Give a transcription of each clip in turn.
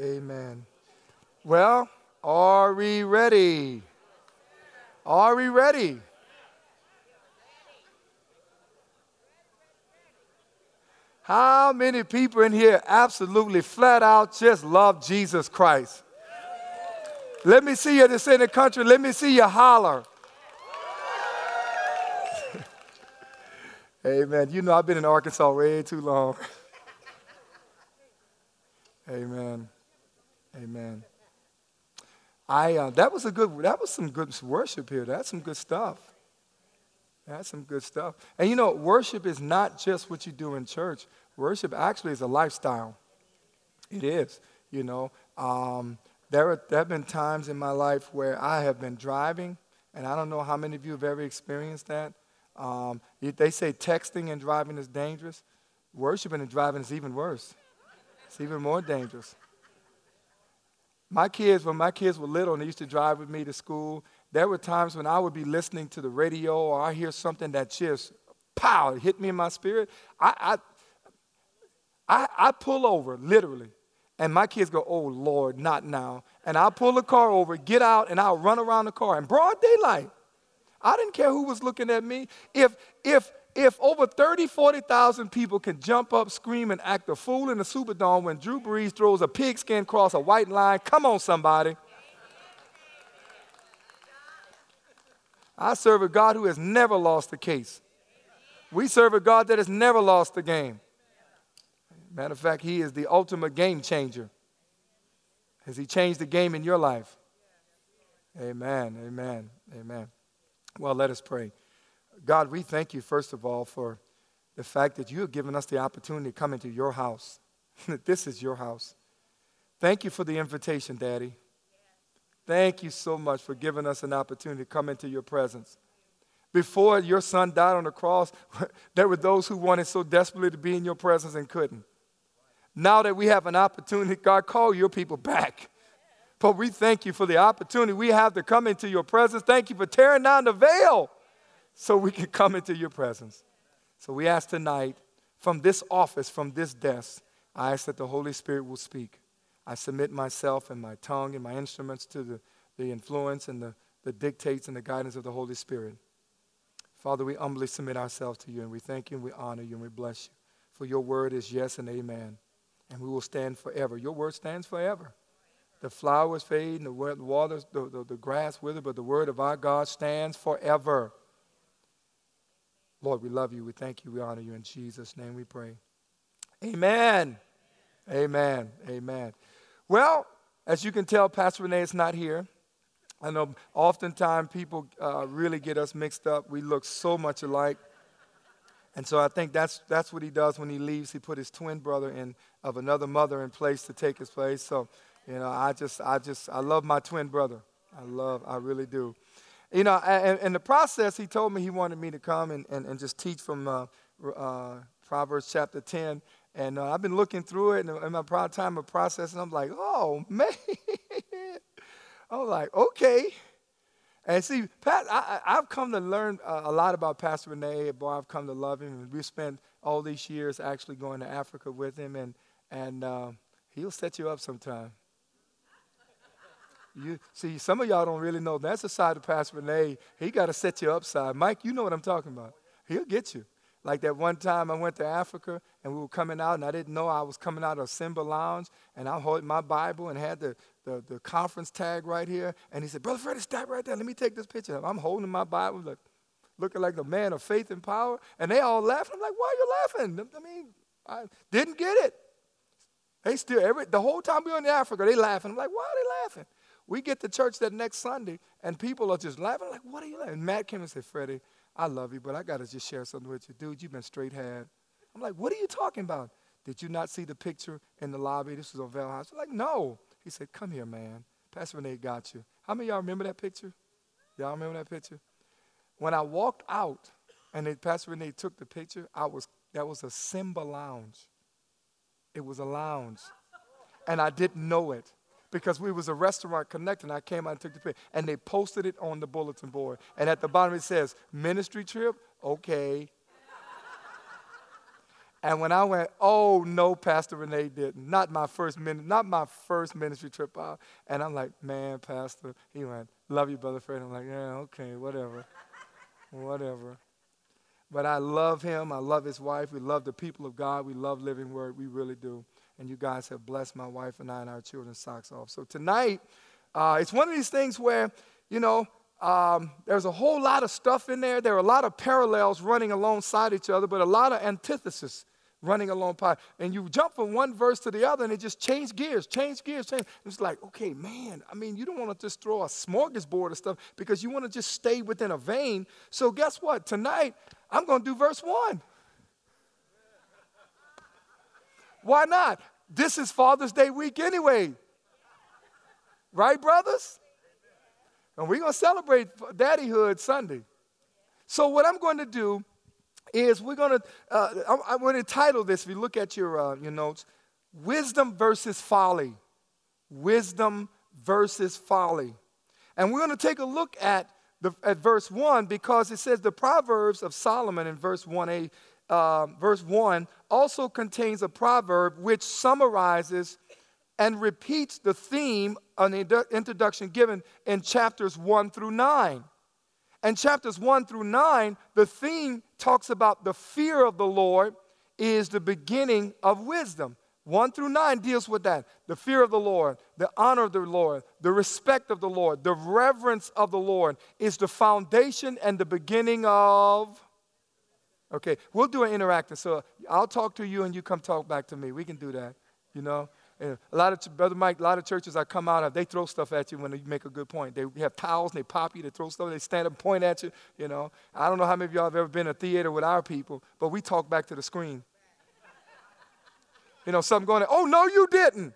Amen. Well, are we ready? Are we ready? How many people in here absolutely flat out just love Jesus Christ? Let me see you this in the country. Let me see you holler. Amen. You know, I've been in Arkansas way too long. Amen. Amen. I uh, that was a good that was some good worship here. That's some good stuff. That's some good stuff. And you know, worship is not just what you do in church. Worship actually is a lifestyle. It is. You know, um, there, are, there have been times in my life where I have been driving, and I don't know how many of you have ever experienced that. Um, they say texting and driving is dangerous. Worshiping and driving is even worse. It's even more dangerous. My kids, when my kids were little and they used to drive with me to school, there were times when I would be listening to the radio or I hear something that just, pow, hit me in my spirit. I, I, I, I pull over, literally, and my kids go, oh, Lord, not now. And I'll pull the car over, get out, and I'll run around the car in broad daylight. I didn't care who was looking at me. If, if, if over 30, 40,000 people can jump up, scream, and act a fool in the Superdome when Drew Brees throws a pigskin across a white line, come on, somebody. I serve a God who has never lost a case. We serve a God that has never lost a game. Matter of fact, He is the ultimate game changer. Has He changed the game in your life? Amen, amen, amen. Well, let us pray. God, we thank you, first of all, for the fact that you have given us the opportunity to come into your house. this is your house. Thank you for the invitation, Daddy. Thank you so much for giving us an opportunity to come into your presence. Before your son died on the cross, there were those who wanted so desperately to be in your presence and couldn't. Now that we have an opportunity, God, call your people back. But we thank you for the opportunity we have to come into your presence. Thank you for tearing down the veil so we can come into your presence. So we ask tonight, from this office, from this desk, I ask that the Holy Spirit will speak. I submit myself and my tongue and my instruments to the, the influence and the, the dictates and the guidance of the Holy Spirit. Father, we humbly submit ourselves to you and we thank you and we honor you and we bless you. For your word is yes and amen. And we will stand forever. Your word stands forever. The flowers fade and the waters, the, the, the grass wither, but the word of our God stands forever. Lord, we love you. We thank you. We honor you. In Jesus' name we pray. Amen. Amen. Amen. Well, as you can tell, Pastor Renee is not here. I know oftentimes people uh, really get us mixed up. We look so much alike. And so I think that's, that's what he does when he leaves. He put his twin brother in of another mother in place to take his place. So, you know, I just, I just, I love my twin brother. I love, I really do. You know, and in the process, he told me he wanted me to come and, and, and just teach from uh, uh, Proverbs chapter 10. And uh, I've been looking through it in my time of process, and I'm like, oh, man. I'm like, okay. And see, Pat, I, have come to learn a lot about Pastor Renee. Boy, I've come to love him. And we spent all these years actually going to Africa with him, and, and uh, he'll set you up sometime. You see, some of y'all don't really know. That's the side of Pastor Renee. He got to set you upside. Mike, you know what I'm talking about. He'll get you. Like that one time I went to Africa and we were coming out, and I didn't know I was coming out of Simba Lounge, and I'm holding my Bible and had the, the, the conference tag right here. And he said, Brother Freddie, stop right there. Let me take this picture. I'm holding my Bible, like, looking like the man of faith and power. And they all laughing. I'm like, why are you laughing? I mean, I didn't get it. They still, every, the whole time we were in Africa, they laughing. I'm like, why are they laughing? We get to church that next Sunday, and people are just laughing, like, what are you laughing? And Matt came and said, Freddie, I love you, but I got to just share something with you. Dude, you've been straight had. I'm like, what are you talking about? Did you not see the picture in the lobby? This was on Vail House. I'm like, no. He said, come here, man. Pastor Renee got you. How many y'all remember that picture? Y'all remember that picture? When I walked out and Pastor Renee took the picture, I was that was a Simba lounge. It was a lounge. And I didn't know it because we was a restaurant connecting. I came out and took the picture, and they posted it on the bulletin board. And at the bottom it says, ministry trip, okay. And when I went, oh no, Pastor Renee didn't. Not my first min- not my first ministry trip out. And I'm like, man, Pastor. He went, love you, brother Fred. I'm like, yeah, okay, whatever, whatever. But I love him. I love his wife. We love the people of God. We love Living Word. We really do. And you guys have blessed my wife and I and our children's socks off. So tonight, uh, it's one of these things where, you know, um, there's a whole lot of stuff in there. There are a lot of parallels running alongside each other, but a lot of antithesis running along. And you jump from one verse to the other and it just change gears, change gears, change. It's like, okay, man, I mean, you don't want to just throw a smorgasbord of stuff because you want to just stay within a vein. So guess what? Tonight, I'm going to do verse 1. Why not? This is Father's Day week anyway. Right, brothers? And we're going to celebrate Daddyhood Sunday. So, what I'm going to do is we're going to, uh, I'm, I'm, going to title this, if you look at your, uh, your notes, Wisdom versus Folly. Wisdom versus Folly. And we're going to take a look at the, at verse 1 because it says the Proverbs of Solomon in verse 1a, uh, verse 1 also contains a proverb which summarizes and repeats the theme of the introduction given in chapters 1 through 9. And chapters 1 through 9, the theme talks about the fear of the Lord is the beginning of wisdom. 1 through 9 deals with that the fear of the Lord, the honor of the Lord, the respect of the Lord, the reverence of the Lord is the foundation and the beginning of. Okay, we'll do an interactive. So I'll talk to you and you come talk back to me. We can do that, you know. And a lot of brother Mike, a lot of churches I come out of, they throw stuff at you when you make a good point. They have towels and they pop you, they throw stuff, they stand up and point at you. You know, I don't know how many of y'all have ever been in a theater with our people, but we talk back to the screen. You know, something going, on, oh, no, you didn't.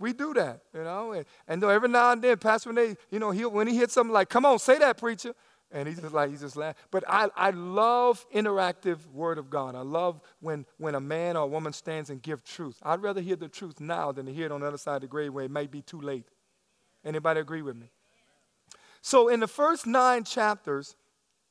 We do that, you know. And, and every now and then, Pastor Renee, you know, he, when he hits something like, come on, say that, preacher. And he's just like, he's just laughing. But I, I love interactive word of God. I love when, when a man or a woman stands and give truth. I'd rather hear the truth now than to hear it on the other side of the grave where it might be too late. Anybody agree with me? So in the first nine chapters,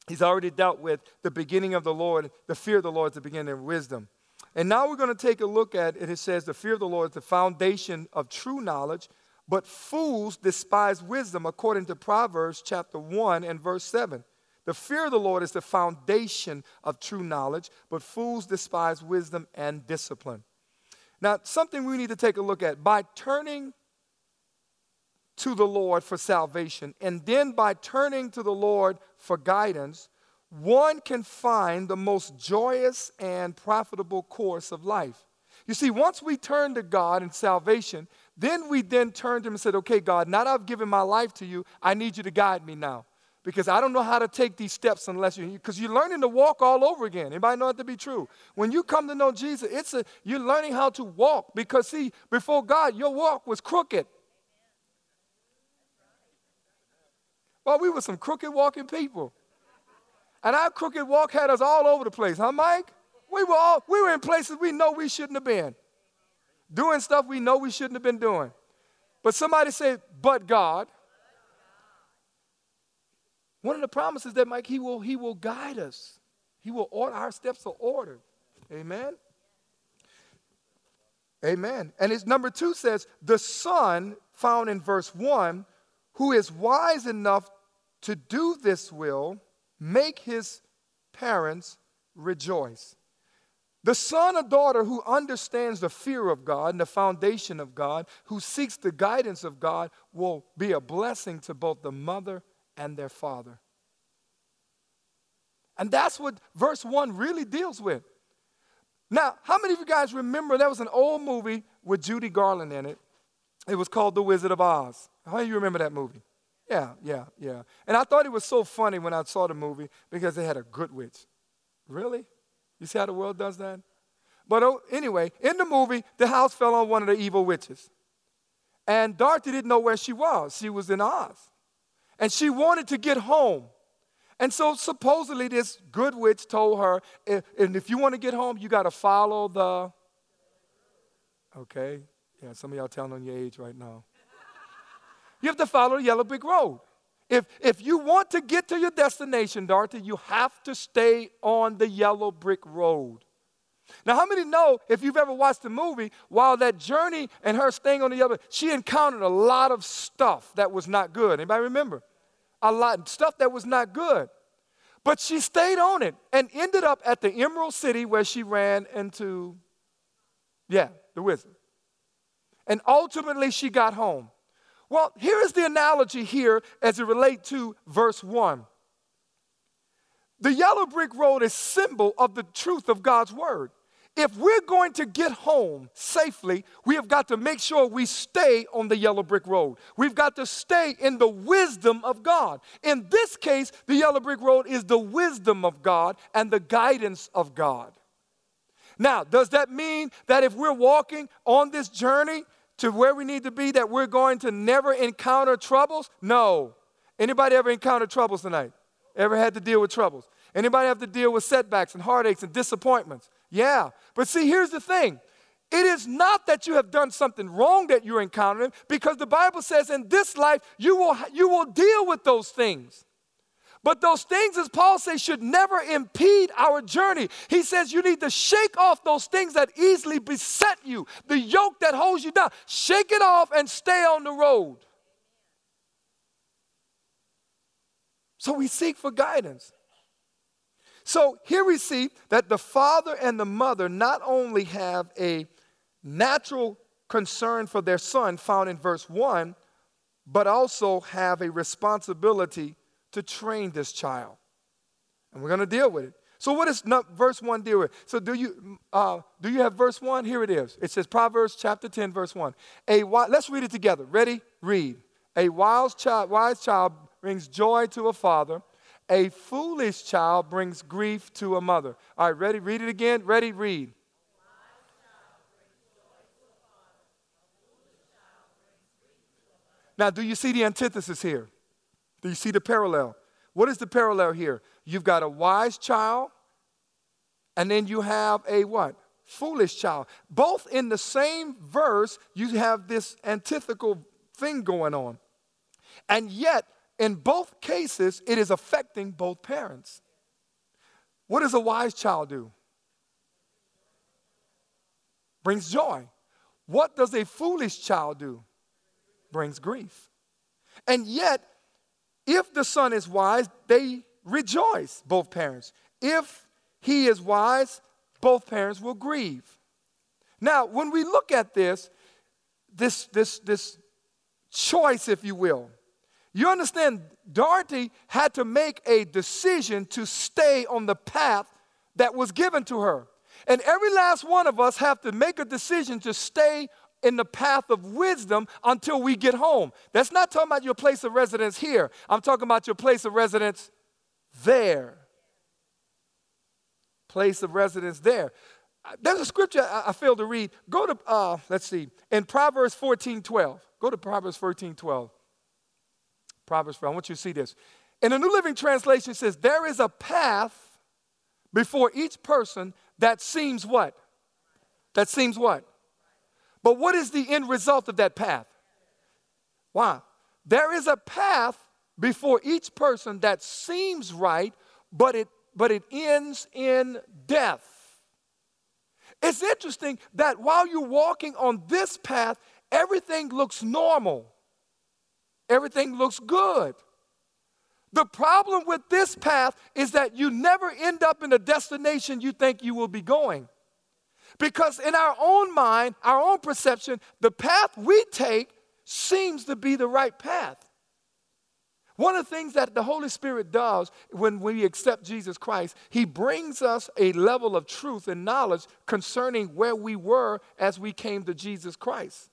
he's already dealt with the beginning of the Lord, the fear of the Lord is the beginning of wisdom. And now we're going to take a look at it. It says, The fear of the Lord is the foundation of true knowledge, but fools despise wisdom, according to Proverbs chapter 1 and verse 7. The fear of the Lord is the foundation of true knowledge, but fools despise wisdom and discipline. Now, something we need to take a look at by turning to the Lord for salvation, and then by turning to the Lord for guidance, one can find the most joyous and profitable course of life. You see, once we turn to God in salvation, then we then turned to him and said, Okay, God, now that I've given my life to you, I need you to guide me now. Because I don't know how to take these steps unless you, because you're learning to walk all over again. Anybody know that to be true? When you come to know Jesus, it's a, you're learning how to walk. Because see, before God, your walk was crooked. Well, we were some crooked walking people. And our crooked walk had us all over the place, huh, Mike? We were all we were in places we know we shouldn't have been doing stuff we know we shouldn't have been doing. But somebody say, but God. One of the promises that Mike, he will, he will guide us. He will order our steps are ordered. Amen. Amen. And his number two says, the son found in verse one, who is wise enough to do this will, make his parents rejoice. The son or daughter who understands the fear of God and the foundation of God, who seeks the guidance of God, will be a blessing to both the mother and their father. And that's what verse 1 really deals with. Now, how many of you guys remember there was an old movie with Judy Garland in it? It was called The Wizard of Oz. How do you remember that movie? Yeah, yeah, yeah. And I thought it was so funny when I saw the movie because they had a good witch. Really? You see how the world does that? But oh, anyway, in the movie, the house fell on one of the evil witches. And Dorothy didn't know where she was. She was in Oz. And she wanted to get home. And so supposedly this good witch told her, and if you want to get home, you got to follow the. Okay? Yeah, some of y'all telling on your age right now. You have to follow the yellow brick road. If, if you want to get to your destination, Dorothy, you have to stay on the yellow brick road. Now, how many know if you've ever watched the movie, while that journey and her staying on the other, she encountered a lot of stuff that was not good. Anybody remember? A lot of stuff that was not good. But she stayed on it and ended up at the Emerald City where she ran into, yeah, the wizard. And ultimately she got home. Well, here is the analogy here as it relates to verse 1. The yellow brick road is symbol of the truth of God's word. If we're going to get home safely, we have got to make sure we stay on the yellow brick road. We've got to stay in the wisdom of God. In this case, the yellow brick road is the wisdom of God and the guidance of God. Now, does that mean that if we're walking on this journey to where we need to be that we're going to never encounter troubles? No. Anybody ever encountered troubles tonight? Ever had to deal with troubles? Anybody have to deal with setbacks and heartaches and disappointments? Yeah. But see, here's the thing. It is not that you have done something wrong that you're encountering because the Bible says in this life you will, you will deal with those things. But those things, as Paul says, should never impede our journey. He says you need to shake off those things that easily beset you, the yoke that holds you down. Shake it off and stay on the road. So we seek for guidance. So here we see that the father and the mother not only have a natural concern for their son, found in verse 1, but also have a responsibility to train this child. And we're going to deal with it. So what does verse 1 deal with? So do you, uh, do you have verse 1? Here it is. It says Proverbs chapter 10, verse 1. A, let's read it together. Ready? Read. A wise child, wise child brings joy to a father. A foolish child brings grief to a mother. All right, ready? Read it again. Ready? Read. Now, do you see the antithesis here? Do you see the parallel? What is the parallel here? You've got a wise child, and then you have a what? Foolish child. Both in the same verse, you have this antithetical thing going on. And yet, in both cases, it is affecting both parents. What does a wise child do? Brings joy. What does a foolish child do? Brings grief. And yet, if the son is wise, they rejoice, both parents. If he is wise, both parents will grieve. Now, when we look at this, this, this, this choice, if you will, you understand, Dorothy had to make a decision to stay on the path that was given to her. And every last one of us have to make a decision to stay in the path of wisdom until we get home. That's not talking about your place of residence here. I'm talking about your place of residence there. Place of residence there. There's a scripture I, failed to read. Go to, uh, let's see, in Proverbs 14 12. Go to Proverbs 14 12. Proverbs 4. I want you to see this. In the New Living Translation, says, There is a path before each person that seems what? That seems what? But what is the end result of that path? Why? There is a path before each person that seems right, but it, but it ends in death. It's interesting that while you're walking on this path, everything looks normal, everything looks good. The problem with this path is that you never end up in the destination you think you will be going. Because in our own mind, our own perception, the path we take seems to be the right path. One of the things that the Holy Spirit does when we accept Jesus Christ, He brings us a level of truth and knowledge concerning where we were as we came to Jesus Christ.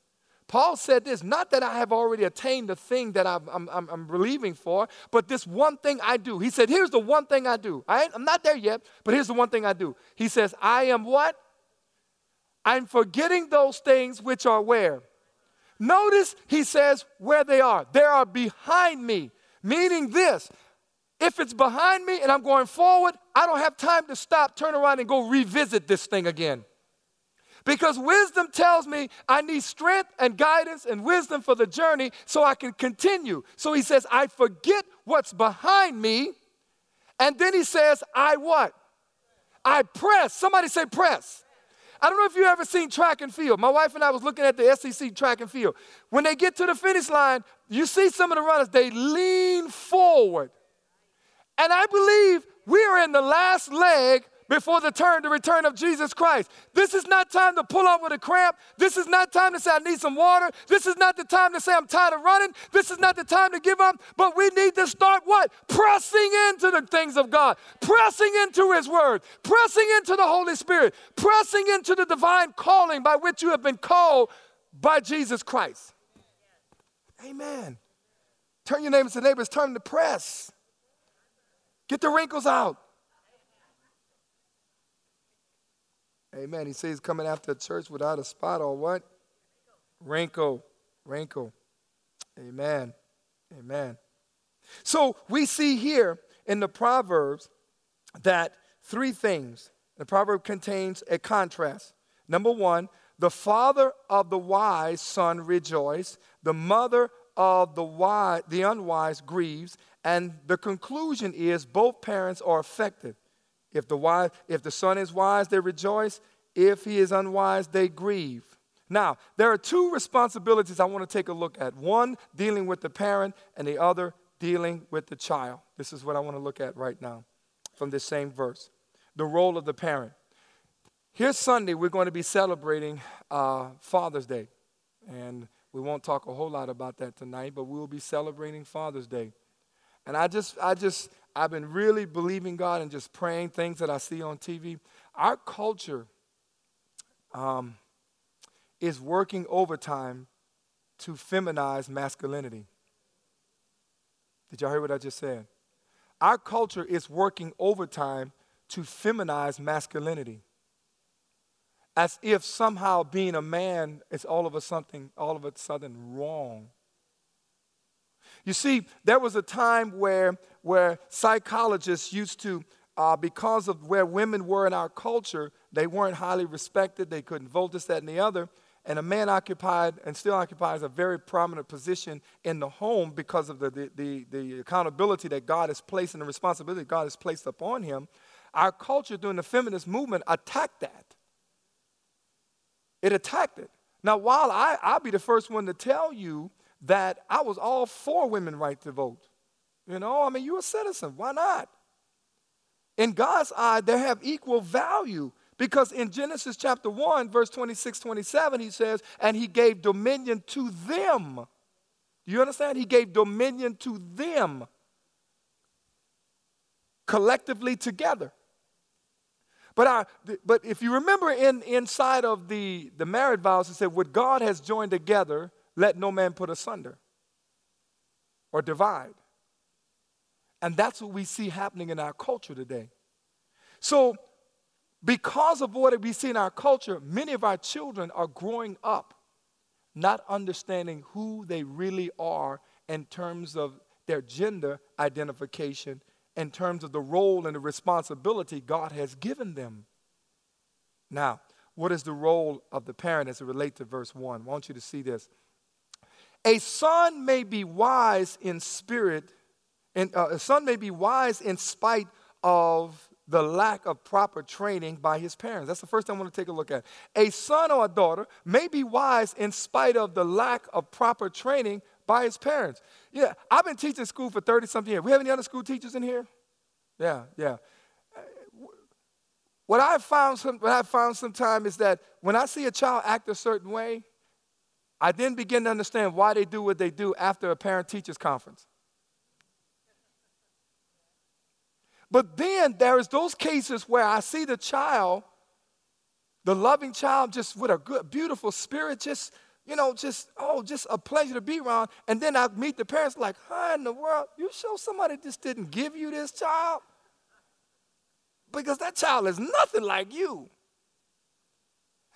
Paul said this not that I have already attained the thing that I'm, I'm, I'm, believing for, but this one thing I do. He said, Here's the one thing I do. I I'm not there yet, but here's the one thing I do. He says, I am what? I'm forgetting those things which are where? Notice he says where they are. They are behind me, meaning this. If it's behind me and I'm going forward, I don't have time to stop, turn around, and go revisit this thing again. Because wisdom tells me I need strength and guidance and wisdom for the journey so I can continue. So he says, I forget what's behind me. And then he says, I what? I press. Somebody say press. I don't know if you ever seen track and field. My wife and I was looking at the SEC track and field. When they get to the finish line, you see some of the runners, they lean forward. And I believe we are in the last leg before the turn, the return of Jesus Christ. This is not time to pull out with a cramp. This is not time to say, I need some water. This is not the time to say, I'm tired of running. This is not the time to give up. But we need to start what? Pressing into the things of God, pressing into His Word, pressing into the Holy Spirit, pressing into the divine calling by which you have been called by Jesus Christ. Amen. Turn your neighbors to neighbors, turn to press. Get the wrinkles out. Amen. He says he's coming after a church without a spot or what? Wrinkle. Wrinkle. Amen. Amen. So we see here in the Proverbs that three things. The proverb contains a contrast. Number one, the father of the wise son rejoices, the mother of the wise, the unwise grieves, and the conclusion is both parents are affected. If the, wise, if the son is wise, they rejoice. If he is unwise, they grieve. Now, there are two responsibilities I want to take a look at one dealing with the parent, and the other dealing with the child. This is what I want to look at right now from this same verse the role of the parent. Here's Sunday, we're going to be celebrating uh, Father's Day. And we won't talk a whole lot about that tonight, but we'll be celebrating Father's Day. And I just, I just, I've been really believing God and just praying things that I see on TV. Our culture um, is working overtime to feminize masculinity. Did y'all hear what I just said? Our culture is working overtime to feminize masculinity. As if somehow being a man is all of a something, all of a sudden wrong. You see, there was a time where, where psychologists used to, uh, because of where women were in our culture, they weren't highly respected. They couldn't vote this, that, and the other. And a man occupied and still occupies a very prominent position in the home because of the, the, the, the accountability that God has placed and the responsibility God has placed upon him. Our culture during the feminist movement attacked that. It attacked it. Now, while I, I'll be the first one to tell you that I was all for women' right to vote. You know, I mean, you're a citizen. Why not? In God's eye, they have equal value because in Genesis chapter 1, verse 26, 27, he says, and he gave dominion to them. Do you understand? He gave dominion to them collectively together. But, I, but if you remember in, inside of the, the married vows, it said, What God has joined together, let no man put asunder or divide. And that's what we see happening in our culture today. So, because of what we see in our culture, many of our children are growing up not understanding who they really are in terms of their gender identification, in terms of the role and the responsibility God has given them. Now, what is the role of the parent as it relates to verse 1? I want you to see this. A son may be wise in spirit, and uh, a son may be wise in spite of the lack of proper training by his parents. That's the first thing I want to take a look at. A son or a daughter may be wise in spite of the lack of proper training by his parents. Yeah, I've been teaching school for 30 something years. We have any other school teachers in here? Yeah, yeah. What I found some, what I found sometimes is that when I see a child act a certain way, I then begin to understand why they do what they do after a parent teachers conference. But then there is those cases where I see the child, the loving child, just with a good, beautiful spirit, just, you know, just, oh, just a pleasure to be around. And then I meet the parents like, how in the world? You show somebody just didn't give you this child? Because that child is nothing like you.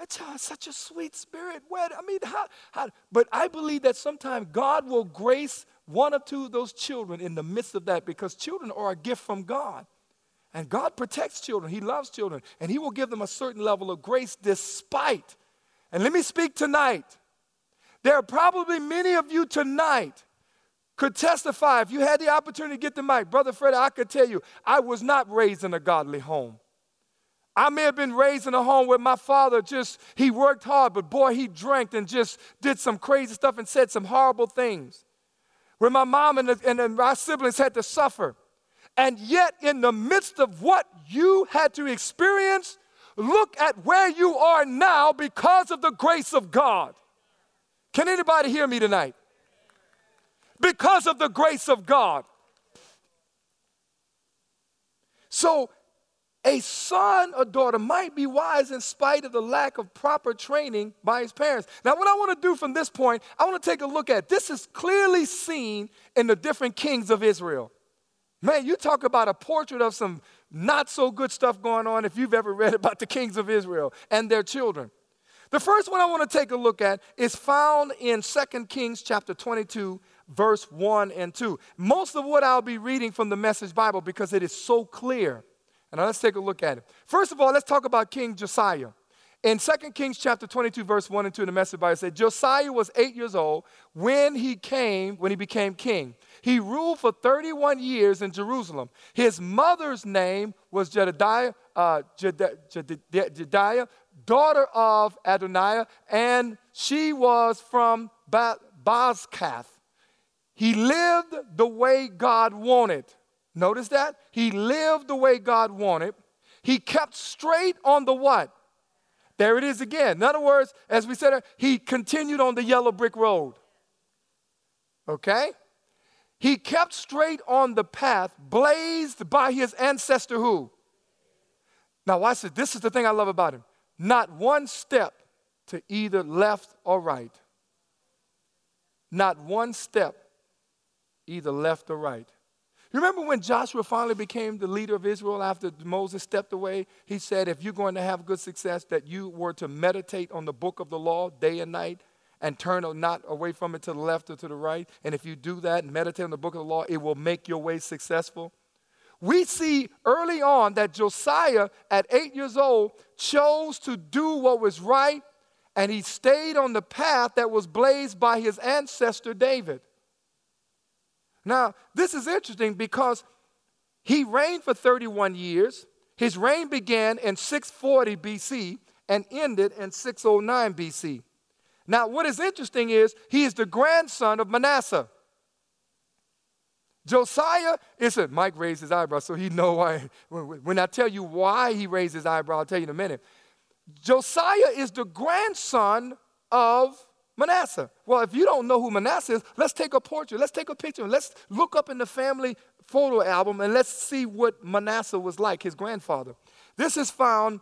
That child such a sweet spirit. Where, I mean, how, how, but I believe that sometimes God will grace one or two of those children in the midst of that because children are a gift from God. And God protects children, He loves children, and He will give them a certain level of grace despite. And let me speak tonight. There are probably many of you tonight could testify if you had the opportunity to get the mic. Brother Fred, I could tell you, I was not raised in a godly home. I may have been raised in a home where my father just, he worked hard, but boy, he drank and just did some crazy stuff and said some horrible things. Where my mom and, the, and my siblings had to suffer. And yet, in the midst of what you had to experience, look at where you are now because of the grace of God. Can anybody hear me tonight? Because of the grace of God. So, a son or daughter might be wise in spite of the lack of proper training by his parents. Now, what I want to do from this point, I want to take a look at this is clearly seen in the different kings of Israel. Man, you talk about a portrait of some not so good stuff going on if you've ever read about the kings of Israel and their children. The first one I want to take a look at is found in 2 Kings chapter 22, verse 1 and 2. Most of what I'll be reading from the Message Bible because it is so clear. Now let's take a look at it. First of all, let's talk about King Josiah. In 2 Kings chapter 22, verse 1 and 2 in the Message Bible, it said, Josiah was eight years old when he came, when he became king. He ruled for 31 years in Jerusalem. His mother's name was Jedediah, uh, Jedediah, daughter of Adoniah, and she was from ba- Bozkath. He lived the way God wanted. Notice that? He lived the way God wanted. He kept straight on the what? There it is again. In other words, as we said, he continued on the yellow brick road. Okay? He kept straight on the path blazed by his ancestor who? Now, watch this. This is the thing I love about him. Not one step to either left or right. Not one step, either left or right. You remember when Joshua finally became the leader of Israel after Moses stepped away? He said, If you're going to have good success, that you were to meditate on the book of the law day and night and turn not away from it to the left or to the right. And if you do that and meditate on the book of the law, it will make your way successful. We see early on that Josiah, at eight years old, chose to do what was right, and he stayed on the path that was blazed by his ancestor David. Now, this is interesting because he reigned for 31 years. His reign began in 640 BC and ended in 609 BC. Now, what is interesting is he is the grandson of Manasseh. Josiah, listen, Mike raised his eyebrow, so he know why. When I tell you why he raised his eyebrow, I'll tell you in a minute. Josiah is the grandson of Manasseh. Well, if you don't know who Manasseh is, let's take a portrait. Let's take a picture. Let's look up in the family photo album and let's see what Manasseh was like, his grandfather. This is found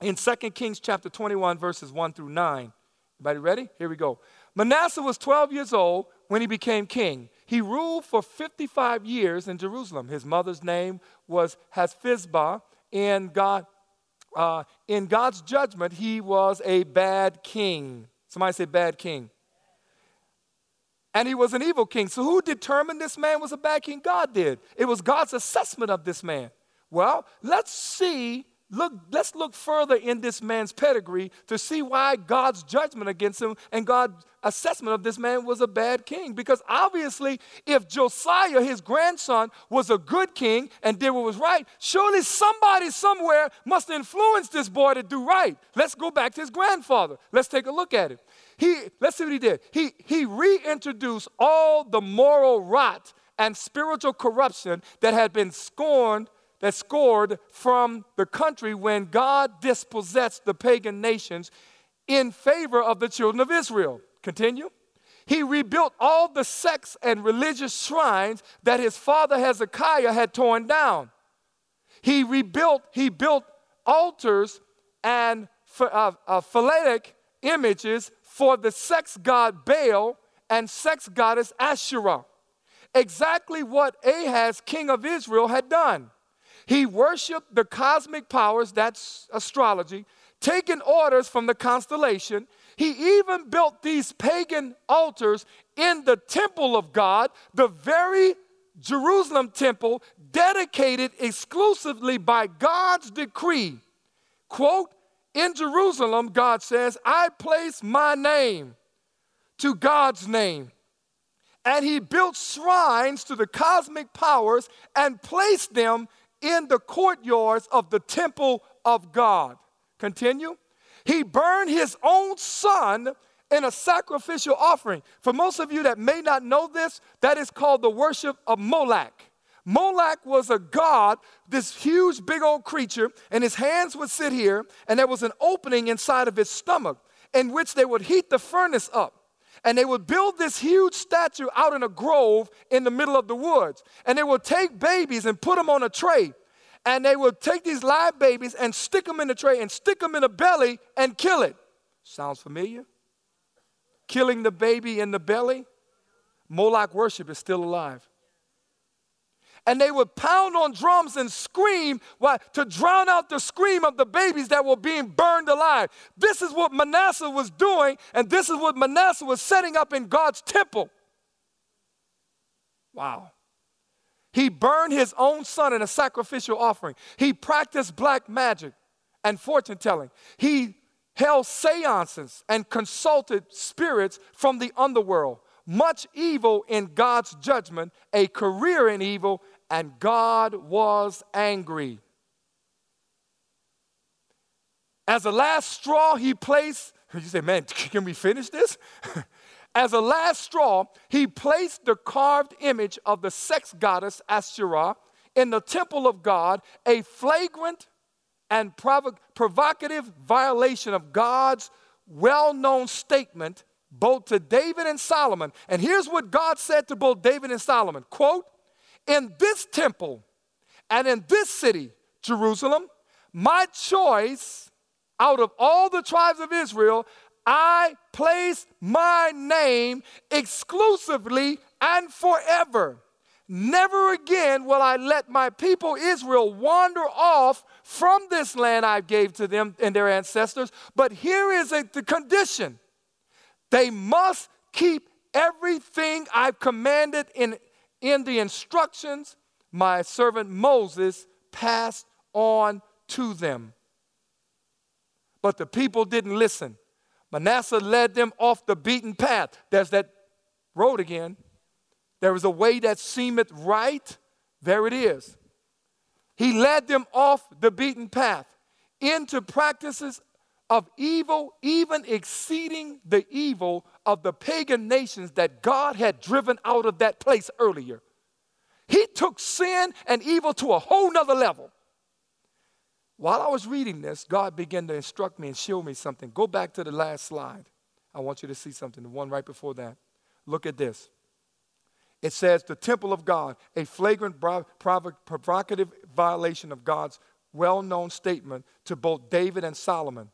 in 2 Kings chapter 21, verses 1 through 9. Everybody ready? Here we go. Manasseh was 12 years old when he became king. He ruled for 55 years in Jerusalem. His mother's name was Hephzibah. In, God, uh, in God's judgment, he was a bad king. Somebody say, bad king. And he was an evil king. So, who determined this man was a bad king? God did. It was God's assessment of this man. Well, let's see Look, let's look further in this man's pedigree to see why God's judgment against him and God's assessment of this man was a bad king. Because obviously, if Josiah, his grandson, was a good king and did what was right, surely somebody somewhere must influence this boy to do right. Let's go back to his grandfather. Let's take a look at it. He, let's see what he did. He, he reintroduced all the moral rot and spiritual corruption that had been scorned that scored from the country when God dispossessed the pagan nations in favor of the children of Israel. Continue. He rebuilt all the sects and religious shrines that his father Hezekiah had torn down. He rebuilt, he built altars and uh, uh, phallic images for the sex god Baal and sex goddess Asherah. Exactly what Ahaz, king of Israel, had done. He worshiped the cosmic powers, that's astrology, taking orders from the constellation. He even built these pagan altars in the temple of God, the very Jerusalem temple dedicated exclusively by God's decree. Quote, in Jerusalem, God says, I place my name to God's name. And he built shrines to the cosmic powers and placed them in the courtyards of the temple of God. Continue. He burned his own son in a sacrificial offering. For most of you that may not know this, that is called the worship of Moloch. Moloch was a god, this huge, big old creature, and his hands would sit here, and there was an opening inside of his stomach in which they would heat the furnace up. And they would build this huge statue out in a grove in the middle of the woods. And they would take babies and put them on a tray. And they would take these live babies and stick them in the tray and stick them in the belly and kill it. Sounds familiar? Killing the baby in the belly? Moloch worship is still alive and they would pound on drums and scream why, to drown out the scream of the babies that were being burned alive. This is what Manasseh was doing, and this is what Manasseh was setting up in God's temple. Wow. He burned his own son in a sacrificial offering. He practiced black magic and fortune telling. He held seances and consulted spirits from the underworld. Much evil in God's judgment, a career in evil, and God was angry. As a last straw, he placed, you say, man, can we finish this? As a last straw, he placed the carved image of the sex goddess Asherah in the temple of God, a flagrant and provo- provocative violation of God's well known statement both to David and Solomon. And here's what God said to both David and Solomon quote, in this temple and in this city, Jerusalem, my choice out of all the tribes of Israel, I place my name exclusively and forever. Never again will I let my people Israel wander off from this land I gave to them and their ancestors. But here is a, the condition they must keep everything I've commanded in in the instructions my servant Moses passed on to them. But the people didn't listen. Manasseh led them off the beaten path. There's that road again. There is a way that seemeth right. There it is. He led them off the beaten path into practices of evil, even exceeding the evil of the pagan nations that God had driven out of that place earlier. He took sin and evil to a whole nother level. While I was reading this, God began to instruct me and show me something. Go back to the last slide. I want you to see something, the one right before that. Look at this. It says, the temple of God, a flagrant, provocative violation of God's well known statement to both David and Solomon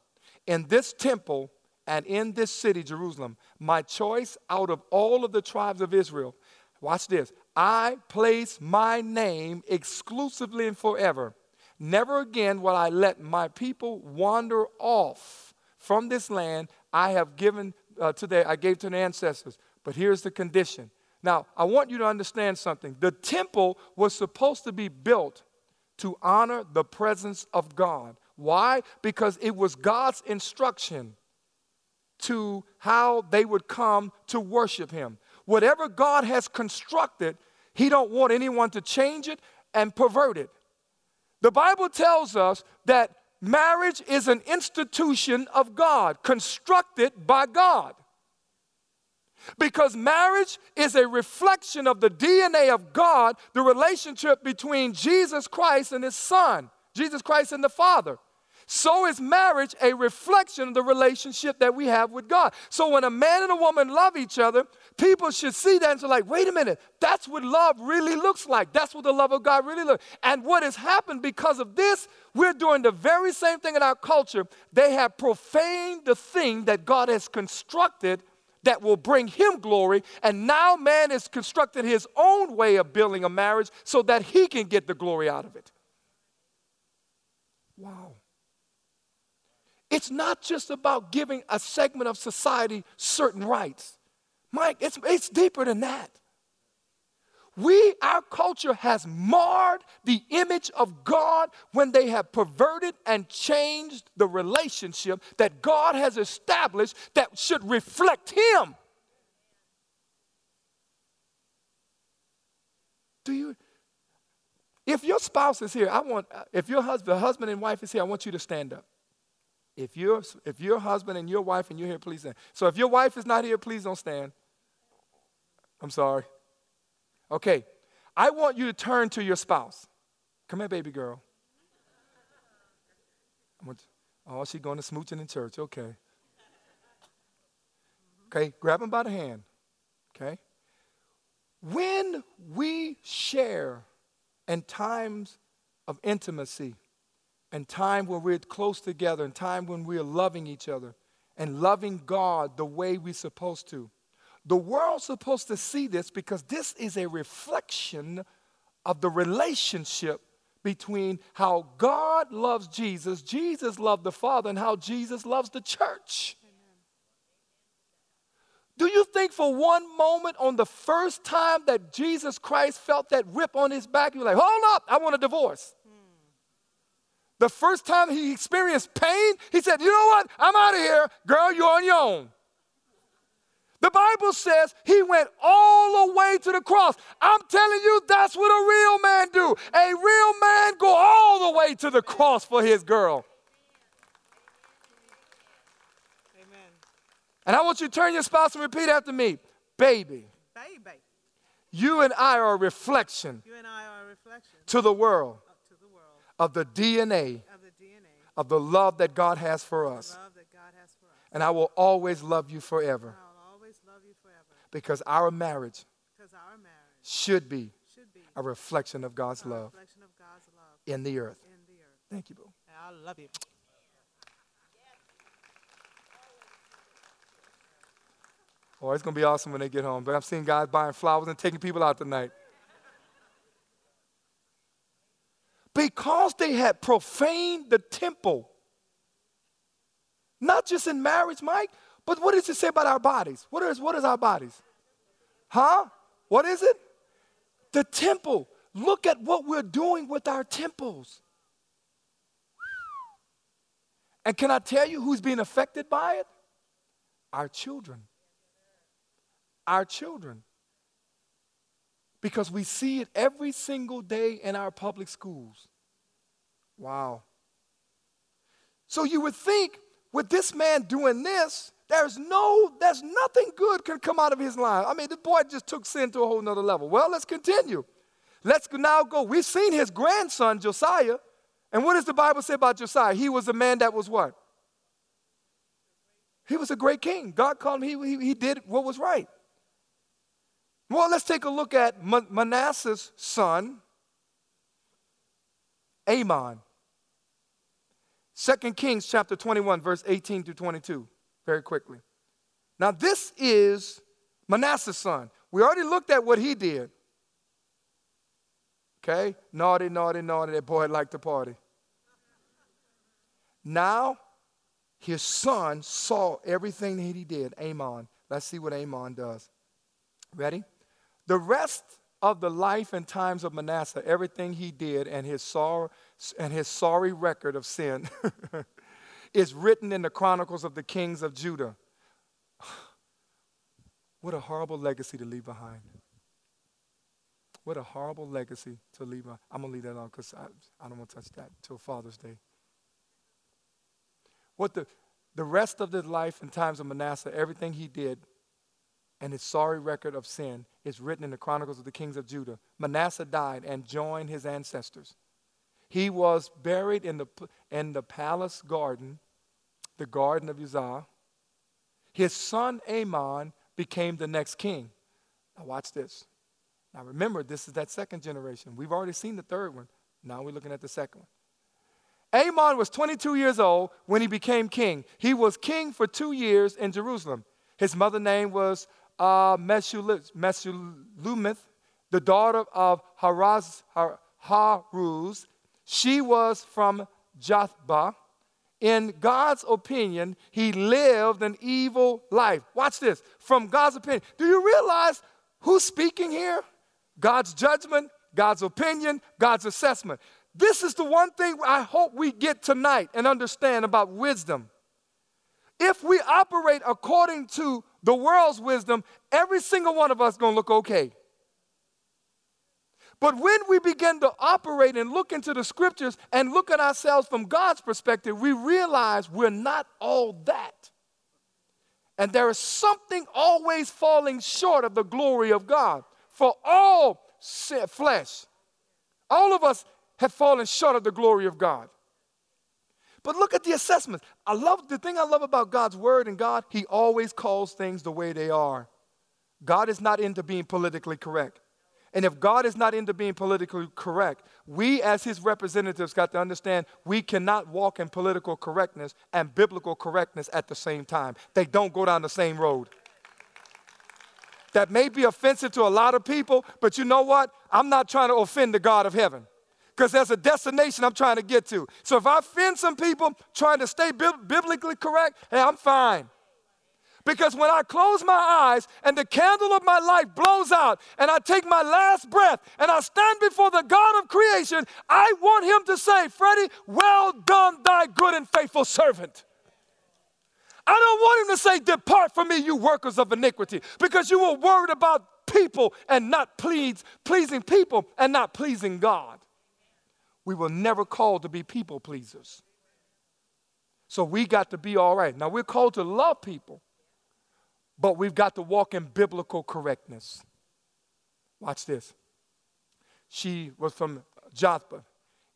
in this temple and in this city, Jerusalem, my choice out of all of the tribes of Israel, watch this, I place my name exclusively and forever. Never again will I let my people wander off from this land I have given uh, today, I gave to the ancestors. But here's the condition. Now, I want you to understand something. The temple was supposed to be built to honor the presence of God. Why? Because it was God's instruction to how they would come to worship him. Whatever God has constructed, he don't want anyone to change it and pervert it. The Bible tells us that marriage is an institution of God, constructed by God. Because marriage is a reflection of the DNA of God, the relationship between Jesus Christ and his Son, Jesus Christ and the Father so is marriage a reflection of the relationship that we have with God. So when a man and a woman love each other, people should see that and say, like, wait a minute, that's what love really looks like. That's what the love of God really looks. And what has happened because of this, we're doing the very same thing in our culture. They have profaned the thing that God has constructed that will bring him glory. And now man has constructed his own way of building a marriage so that he can get the glory out of it. Wow. It's not just about giving a segment of society certain rights. Mike, it's, it's deeper than that. We, our culture has marred the image of God when they have perverted and changed the relationship that God has established that should reflect Him. Do you? If your spouse is here, I want, if your husband, husband and wife is here, I want you to stand up. If your if your husband and your wife and you're here, please stand. So if your wife is not here, please don't stand. I'm sorry. Okay. I want you to turn to your spouse. Come here, baby girl. oh, she's going to smooching in church. Okay. Okay, grab him by the hand. Okay? When we share in times of intimacy, and time when we're close together, and time when we're loving each other, and loving God the way we're supposed to, the world's supposed to see this because this is a reflection of the relationship between how God loves Jesus, Jesus loved the Father, and how Jesus loves the church. Do you think for one moment on the first time that Jesus Christ felt that whip on his back, was like, hold up, I want a divorce? The first time he experienced pain, he said, you know what? I'm out of here. Girl, you're on your own. The Bible says he went all the way to the cross. I'm telling you, that's what a real man do. A real man go all the way to the cross for his girl. Amen. And I want you to turn your spouse and repeat after me. Baby. Baby. You and I are a reflection. You and I are a reflection. To the world. To the world. Of the DNA. Of the DNA. Of the love that God has for us. love that God has for us. And I will always love you forever. I'll always love you forever. Because our marriage. Because our marriage. Should be. A reflection of God's love. Reflection of God's love. In the earth. In the earth. Thank you, boo. I love you. Oh, it's going to be awesome when they get home. But I'm seeing guys buying flowers and taking people out tonight. Because they had profaned the temple. Not just in marriage, Mike, but what does it say about our bodies? What is, what is our bodies? Huh? What is it? The temple. Look at what we're doing with our temples. And can I tell you who's being affected by it? Our children our children. Because we see it every single day in our public schools. Wow. So you would think with this man doing this, there's no, there's nothing good can come out of his life. I mean, the boy just took sin to a whole nother level. Well, let's continue. Let's now go. We've seen his grandson, Josiah. And what does the Bible say about Josiah? He was a man that was what? He was a great king. God called him, he, he, he did what was right. Well, let's take a look at Manasseh's son, Amon. 2 Kings chapter 21, verse 18 through 22, very quickly. Now, this is Manasseh's son. We already looked at what he did. Okay? Naughty, naughty, naughty. That boy liked to party. Now, his son saw everything that he did, Amon. Let's see what Amon does. Ready? The rest of the life and times of Manasseh, everything he did, and his, and his sorry record of sin is written in the chronicles of the kings of Judah. what a horrible legacy to leave behind. What a horrible legacy to leave. I'm going to leave that on because I, I don't want to touch that till Father's Day. What the, the rest of the life and times of Manasseh, everything he did, and his sorry record of sin is written in the Chronicles of the Kings of Judah. Manasseh died and joined his ancestors. He was buried in the, in the palace garden, the garden of Uzziah. His son Amon became the next king. Now, watch this. Now, remember, this is that second generation. We've already seen the third one. Now we're looking at the second one. Amon was 22 years old when he became king. He was king for two years in Jerusalem. His mother name was uh, the daughter of Haraz, Haruz. She was from Jothbah. In God's opinion, he lived an evil life. Watch this. From God's opinion. Do you realize who's speaking here? God's judgment, God's opinion, God's assessment. This is the one thing I hope we get tonight and understand about wisdom. If we operate according to the world's wisdom, every single one of us going to look okay. But when we begin to operate and look into the scriptures and look at ourselves from God's perspective, we realize we're not all that. And there is something always falling short of the glory of God. For all flesh, all of us have fallen short of the glory of God. But look at the assessments. I love the thing I love about God's word and God, He always calls things the way they are. God is not into being politically correct. And if God is not into being politically correct, we as his representatives got to understand we cannot walk in political correctness and biblical correctness at the same time. They don't go down the same road. That may be offensive to a lot of people, but you know what? I'm not trying to offend the God of heaven because there's a destination I'm trying to get to. So if I offend some people trying to stay biblically correct, hey, I'm fine. Because when I close my eyes and the candle of my life blows out and I take my last breath and I stand before the God of creation, I want him to say, Freddie, well done, thy good and faithful servant. I don't want him to say, Depart from me, you workers of iniquity, because you were worried about people and not please, pleasing people and not pleasing God. We were never called to be people pleasers. So we got to be all right. Now we're called to love people, but we've got to walk in biblical correctness. Watch this. She was from Jotham.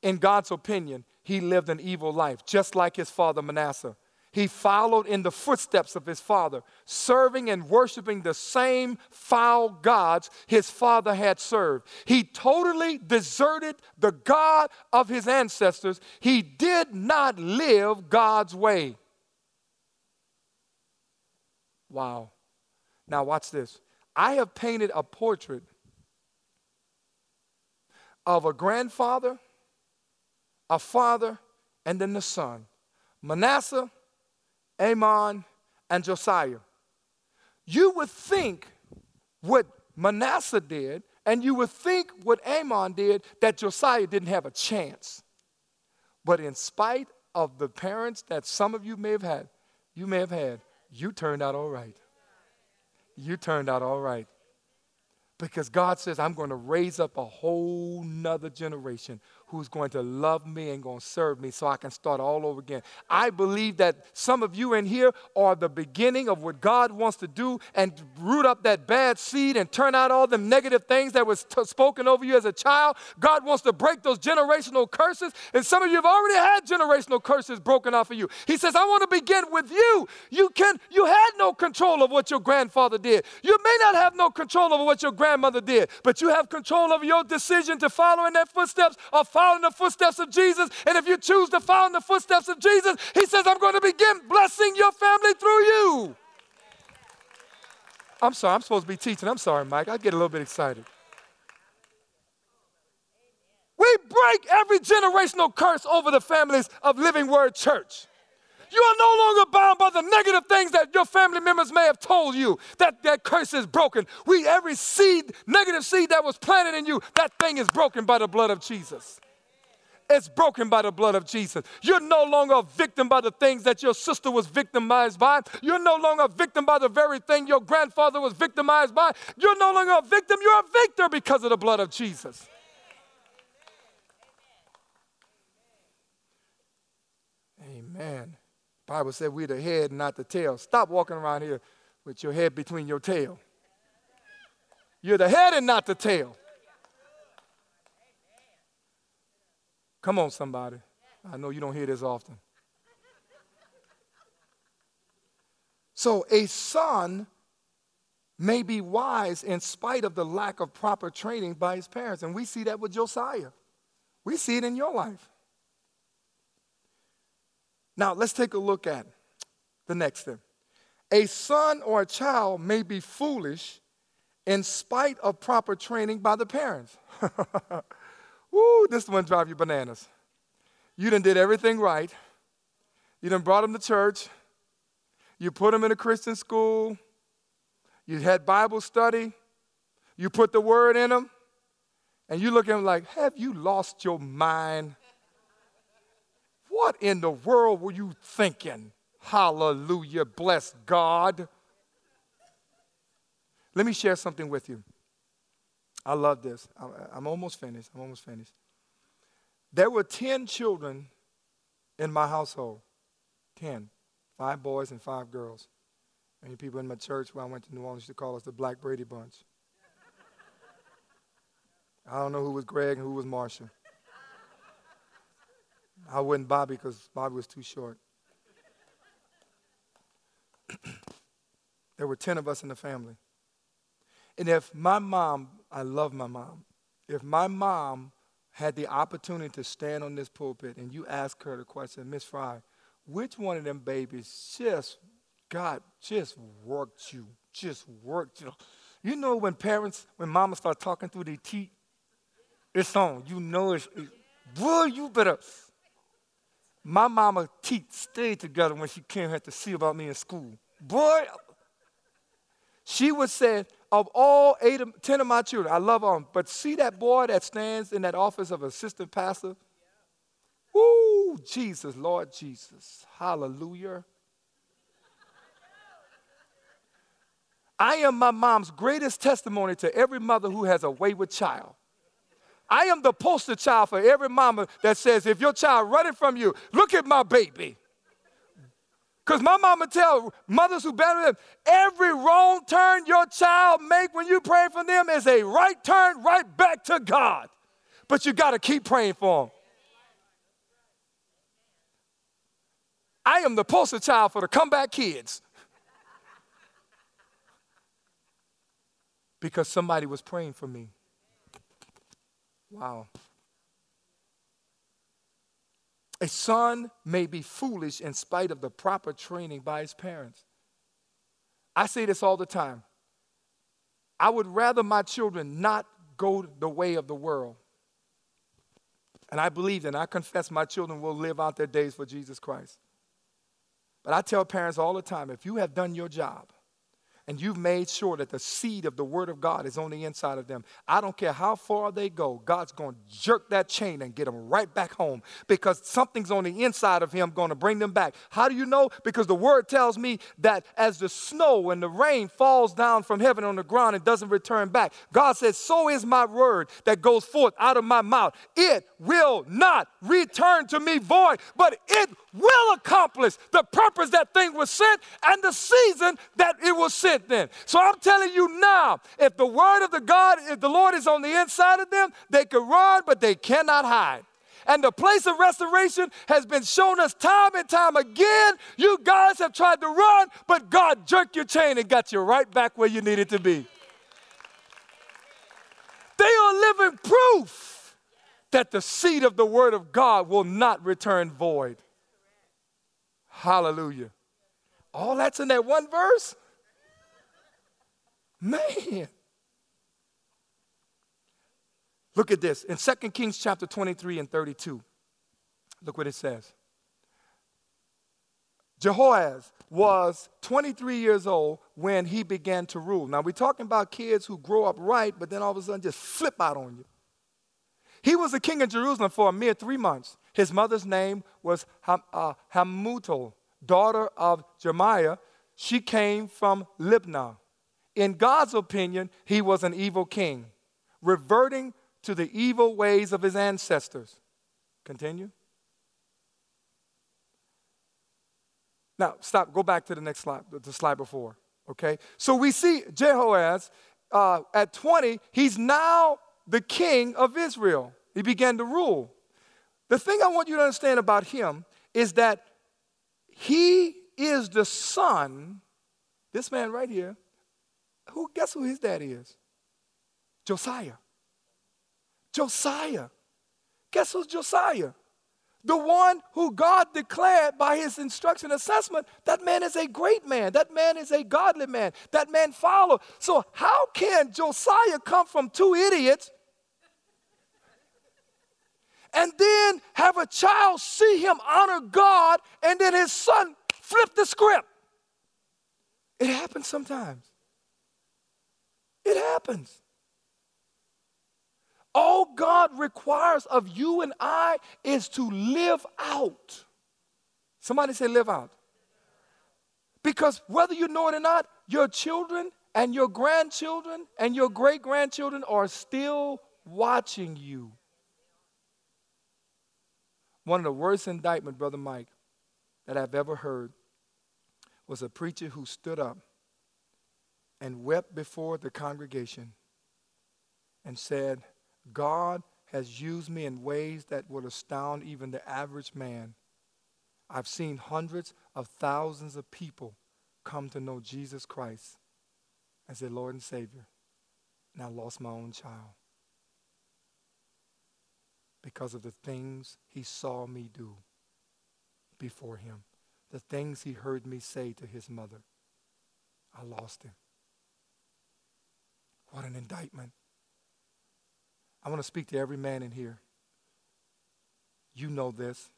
In God's opinion, he lived an evil life, just like his father Manasseh. He followed in the footsteps of his father, serving and worshiping the same foul gods his father had served. He totally deserted the God of his ancestors. He did not live God's way. Wow. Now, watch this. I have painted a portrait of a grandfather, a father, and then the son. Manasseh, Amon, and Josiah. You would think what Manasseh did, and you would think what Amon did, that Josiah didn't have a chance. But in spite of the parents that some of you may have had, you may have had, you turned out all right you turned out all right. Because God says, I'm going to raise up a whole nother generation who's going to love me and going to serve me so I can start all over again. I believe that some of you in here are the beginning of what God wants to do and root up that bad seed and turn out all the negative things that was t- spoken over you as a child. God wants to break those generational curses. And some of you have already had generational curses broken off of you. He says, I want to begin with you. You can you had no control of what your grandfather did. You may not have no control over what your grandmother did, but you have control over your decision to follow in their footsteps or follow in the footsteps of Jesus. And if you choose to follow in the footsteps of Jesus, He says, I'm going to begin blessing your family through you. I'm sorry, I'm supposed to be teaching. I'm sorry, Mike. I get a little bit excited. We break every generational curse over the families of Living Word Church. You are no longer bound by the negative things that your family members may have told you. That that curse is broken. We every seed, negative seed that was planted in you, that thing is broken by the blood of Jesus. It's broken by the blood of Jesus. You're no longer a victim by the things that your sister was victimized by. You're no longer a victim by the very thing your grandfather was victimized by. You're no longer a victim, you're a victor because of the blood of Jesus. Amen. Bible said we're the head, not the tail. Stop walking around here with your head between your tail. You're the head and not the tail. Come on, somebody. I know you don't hear this often. So, a son may be wise in spite of the lack of proper training by his parents. And we see that with Josiah. We see it in your life. Now, let's take a look at the next thing. A son or a child may be foolish in spite of proper training by the parents. Woo, this one drive you bananas. You done did everything right. You done brought them to church. You put them in a Christian school. You had Bible study. You put the word in them. And you look at them like, have you lost your mind? What in the world were you thinking? Hallelujah. Bless God. Let me share something with you. I love this. I'm almost finished. I'm almost finished. There were 10 children in my household 10. Five boys and five girls. Many people in my church when I went to New Orleans used to call us the Black Brady Bunch. I don't know who was Greg and who was Marcia. I wasn't Bobby because Bobby was too short. there were 10 of us in the family. And if my mom, I love my mom, if my mom had the opportunity to stand on this pulpit and you ask her the question, Miss Fry, which one of them babies just, God, just worked you, just worked you? You know when parents, when mama start talking through their teeth, it's on. You know it's, it, boy, you better. My mama teeth stayed together when she came here to see about me in school. Boy, she would say, of all eight, of, ten of my children, I love them, but see that boy that stands in that office of assistant pastor? Woo, Jesus, Lord Jesus. Hallelujah. I am my mom's greatest testimony to every mother who has a wayward child. I am the poster child for every mama that says, if your child running from you, look at my baby. Because my mama tell mothers who better them, every wrong turn your child make when you pray for them is a right turn right back to God. But you got to keep praying for them. I am the poster child for the comeback kids. because somebody was praying for me. Wow. A son may be foolish in spite of the proper training by his parents. I say this all the time. I would rather my children not go the way of the world. And I believe and I confess my children will live out their days for Jesus Christ. But I tell parents all the time if you have done your job, and you've made sure that the seed of the Word of God is on the inside of them. I don't care how far they go, God's going to jerk that chain and get them right back home because something's on the inside of Him going to bring them back. How do you know? Because the Word tells me that as the snow and the rain falls down from heaven on the ground and doesn't return back, God says, So is my Word that goes forth out of my mouth. It will not return to me void, but it will accomplish the purpose that thing was sent and the season that it was sent then. So I'm telling you now, if the word of the God, if the Lord is on the inside of them, they can run, but they cannot hide. And the place of restoration has been shown us time and time again. You guys have tried to run, but God jerked your chain and got you right back where you needed to be. They are living proof that the seed of the word of God will not return void. Hallelujah. All that's in that one verse? Man. Look at this. In 2 Kings chapter 23 and 32, look what it says. Jehoaz was 23 years old when he began to rule. Now, we're talking about kids who grow up right, but then all of a sudden just flip out on you. He was the king of Jerusalem for a mere three months. His mother's name was Ham, uh, Hamutal, daughter of Jeremiah. She came from Libnah. In God's opinion, he was an evil king, reverting to the evil ways of his ancestors. Continue. Now, stop, go back to the next slide, the slide before, okay? So we see Jehoaz uh, at 20, he's now the king of Israel. He began to rule. The thing I want you to understand about him is that he is the son, this man right here, who guess who his daddy is? Josiah. Josiah. Guess who's Josiah? The one who God declared by his instruction assessment, that man is a great man. That man is a godly man. That man follow. So how can Josiah come from two idiots and then have a child see him honor God and then his son flip the script? It happens sometimes. It happens. All God requires of you and I is to live out. Somebody say, live out. Because whether you know it or not, your children And your grandchildren and your great grandchildren are still watching you. One of the worst indictment, Brother Mike, that I've ever heard was a preacher who stood up and wept before the congregation and said, God has used me in ways that would astound even the average man. I've seen hundreds of thousands of people come to know Jesus Christ as their Lord and Savior. And I lost my own child because of the things he saw me do before him, the things he heard me say to his mother. I lost him. What an indictment. I want to speak to every man in here. You know this,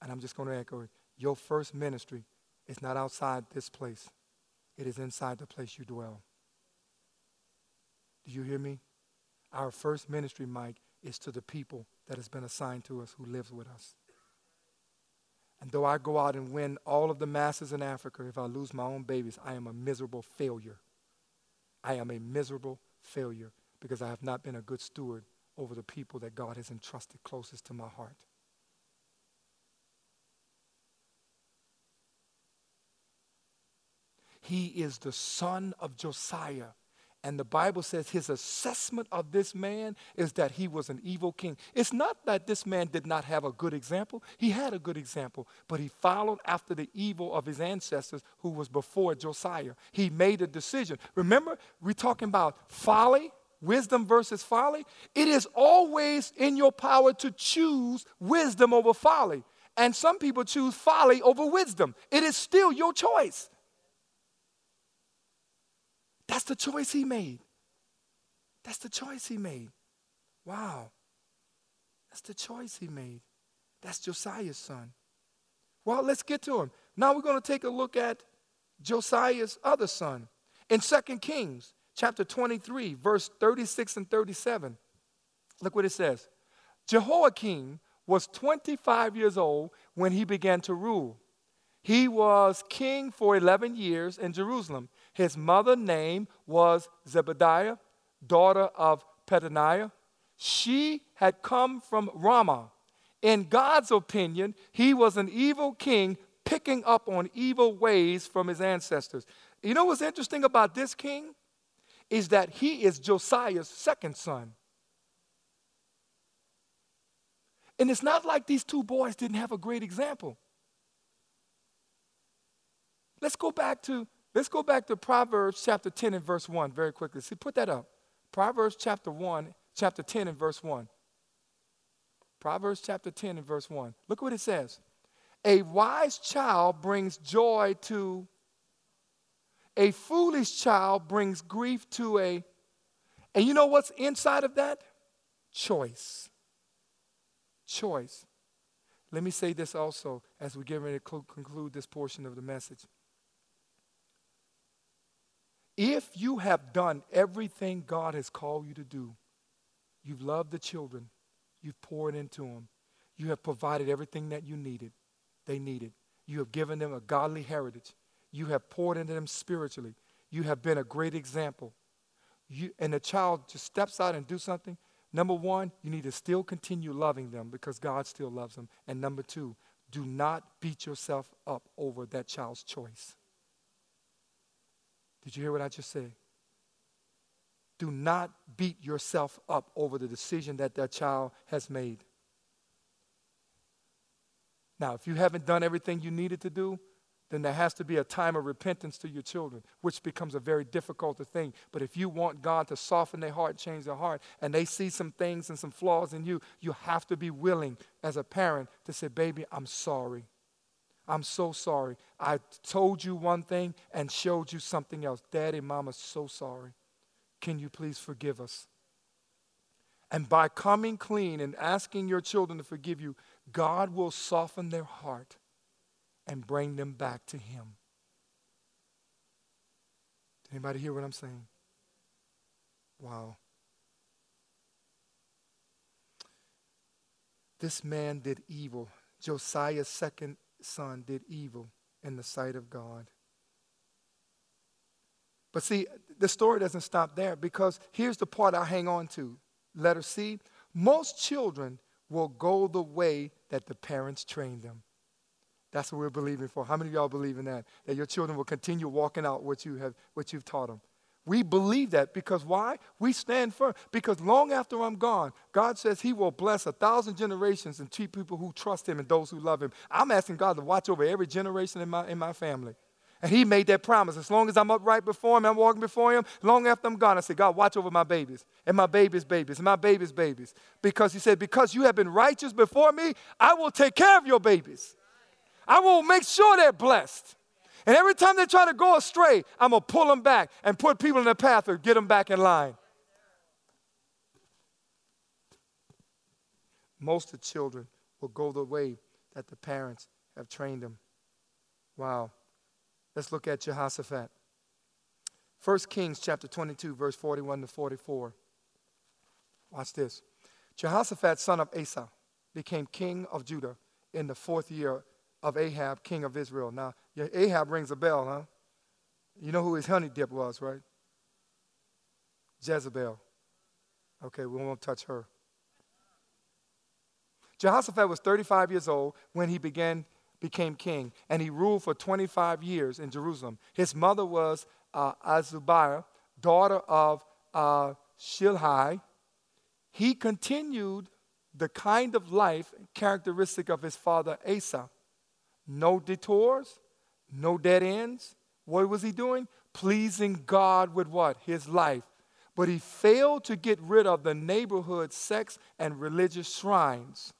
and I'm just going to echo it. Your first ministry is not outside this place, it is inside the place you dwell. Do you hear me? Our first ministry, Mike, is to the people that has been assigned to us who lives with us. And though I go out and win all of the masses in Africa, if I lose my own babies, I am a miserable failure. I am a miserable failure because I have not been a good steward over the people that God has entrusted closest to my heart. He is the son of Josiah. And the Bible says his assessment of this man is that he was an evil king. It's not that this man did not have a good example. He had a good example, but he followed after the evil of his ancestors who was before Josiah. He made a decision. Remember, we're talking about folly, wisdom versus folly. It is always in your power to choose wisdom over folly. And some people choose folly over wisdom. It is still your choice. That's the choice he made. That's the choice he made. Wow. That's the choice he made. That's Josiah's son. Well, let's get to him. Now we're going to take a look at Josiah's other son. In 2 Kings chapter 23, verse 36 and 37, look what it says. Jehoiakim was 25 years old when he began to rule. He was king for 11 years in Jerusalem. His mother name was Zebediah, daughter of Pedaniah. She had come from Ramah. In God's opinion, he was an evil king picking up on evil ways from his ancestors. You know what's interesting about this king? Is that he is Josiah's second son. And it's not like these two boys didn't have a great example. Let's go back to Let's go back to Proverbs chapter 10 and verse 1 very quickly. See, put that up. Proverbs chapter 1, chapter 10 and verse 1. Proverbs chapter 10 and verse 1. Look what it says. A wise child brings joy to a foolish child brings grief to a and you know what's inside of that? Choice. Choice. Let me say this also as we get ready to conclude this portion of the message. If you have done everything God has called you to do, you've loved the children, you've poured into them, you have provided everything that you needed, they needed. You have given them a godly heritage. You have poured into them spiritually. You have been a great example. You, and the child just steps out and do something. Number one, you need to still continue loving them because God still loves them. And number two, do not beat yourself up over that child's choice. Did you hear what I just said? Do not beat yourself up over the decision that that child has made. Now, if you haven't done everything you needed to do, then there has to be a time of repentance to your children, which becomes a very difficult thing. But if you want God to soften their heart, change their heart, and they see some things and some flaws in you, you have to be willing as a parent to say, Baby, I'm sorry. I'm so sorry. I told you one thing and showed you something else. Daddy, Mama, so sorry. Can you please forgive us? And by coming clean and asking your children to forgive you, God will soften their heart and bring them back to Him. Did anybody hear what I'm saying? Wow. This man did evil. Josiah's second son did evil in the sight of God. But see, the story doesn't stop there because here's the part I hang on to. Letter C most children will go the way that the parents train them. That's what we're believing for. How many of y'all believe in that? That your children will continue walking out what you have what you've taught them. We believe that because why? We stand firm. Because long after I'm gone, God says He will bless a thousand generations and treat people who trust Him and those who love Him. I'm asking God to watch over every generation in my, in my family. And He made that promise. As long as I'm upright before Him, I'm walking before Him, long after I'm gone, I say, God, watch over my babies and my babies' babies and my babies' babies. Because He said, Because you have been righteous before me, I will take care of your babies. I will make sure they're blessed. And every time they try to go astray, I'm going to pull them back and put people in their path or get them back in line. Most of the children will go the way that the parents have trained them. Wow. Let's look at Jehoshaphat. 1 Kings chapter 22, verse 41 to 44. Watch this. Jehoshaphat, son of Asa, became king of Judah in the fourth year of Ahab, king of Israel. Now, Ahab rings a bell, huh? You know who his honey dip was, right? Jezebel. Okay, we won't touch her. Jehoshaphat was 35 years old when he began became king, and he ruled for 25 years in Jerusalem. His mother was uh, Azubiah, daughter of uh, Shilhi. He continued the kind of life characteristic of his father Asa. No detours, no dead ends. What was he doing? Pleasing God with what? His life. But he failed to get rid of the neighborhood sex and religious shrines.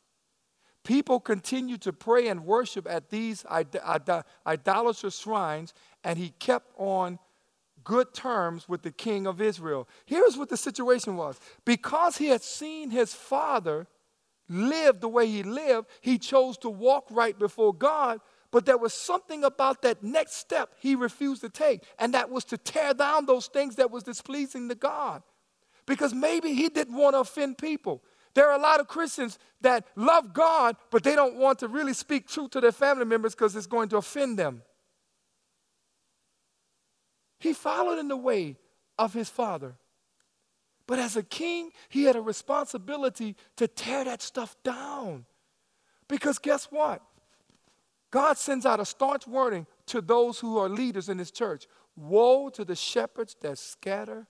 People continued to pray and worship at these idolatrous shrines, and he kept on good terms with the king of Israel. Here's what the situation was because he had seen his father live the way he lived, he chose to walk right before God. But there was something about that next step he refused to take, and that was to tear down those things that was displeasing to God. Because maybe he didn't want to offend people. There are a lot of Christians that love God, but they don't want to really speak truth to their family members because it's going to offend them. He followed in the way of his father. But as a king, he had a responsibility to tear that stuff down. Because guess what? God sends out a staunch warning to those who are leaders in his church Woe to the shepherds that scatter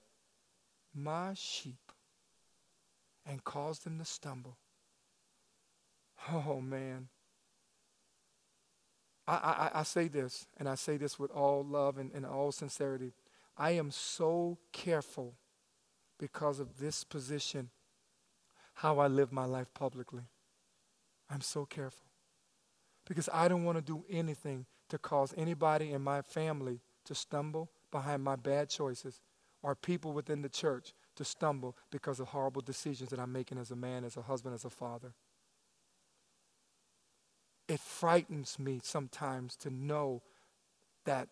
my sheep and cause them to stumble. Oh, man. I, I, I say this, and I say this with all love and, and all sincerity. I am so careful because of this position, how I live my life publicly. I'm so careful because I don't want to do anything to cause anybody in my family to stumble behind my bad choices or people within the church to stumble because of horrible decisions that I'm making as a man, as a husband, as a father. It frightens me sometimes to know that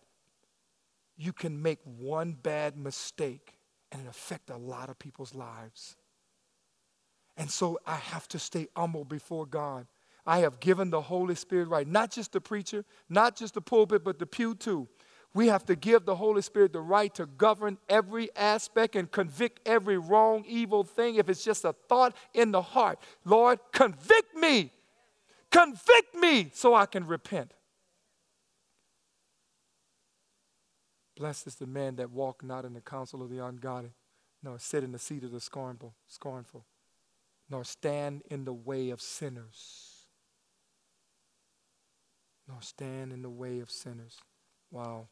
you can make one bad mistake and it affect a lot of people's lives. And so I have to stay humble before God. I have given the Holy Spirit right, not just the preacher, not just the pulpit, but the pew too. We have to give the Holy Spirit the right to govern every aspect and convict every wrong, evil thing if it's just a thought in the heart. Lord, convict me. Convict me so I can repent. Blessed is the man that walk not in the counsel of the ungodly, nor sit in the seat of the scornful, scornful, nor stand in the way of sinners. Nor stand in the way of sinners. Wow.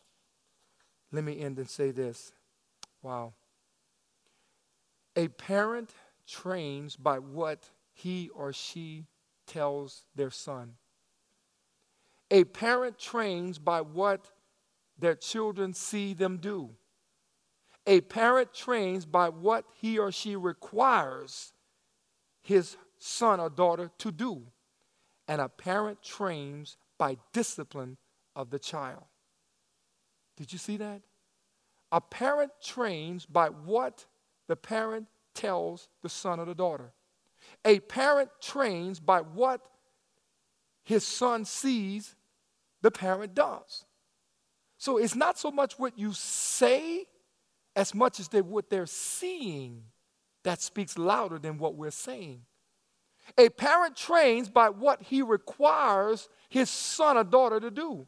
Let me end and say this. Wow. A parent trains by what he or she tells their son. A parent trains by what their children see them do. A parent trains by what he or she requires his son or daughter to do. And a parent trains by discipline of the child. Did you see that? A parent trains by what the parent tells the son or the daughter. A parent trains by what his son sees the parent does. So it's not so much what you say as much as they, what they're seeing that speaks louder than what we're saying. A parent trains by what he requires his son or daughter to do.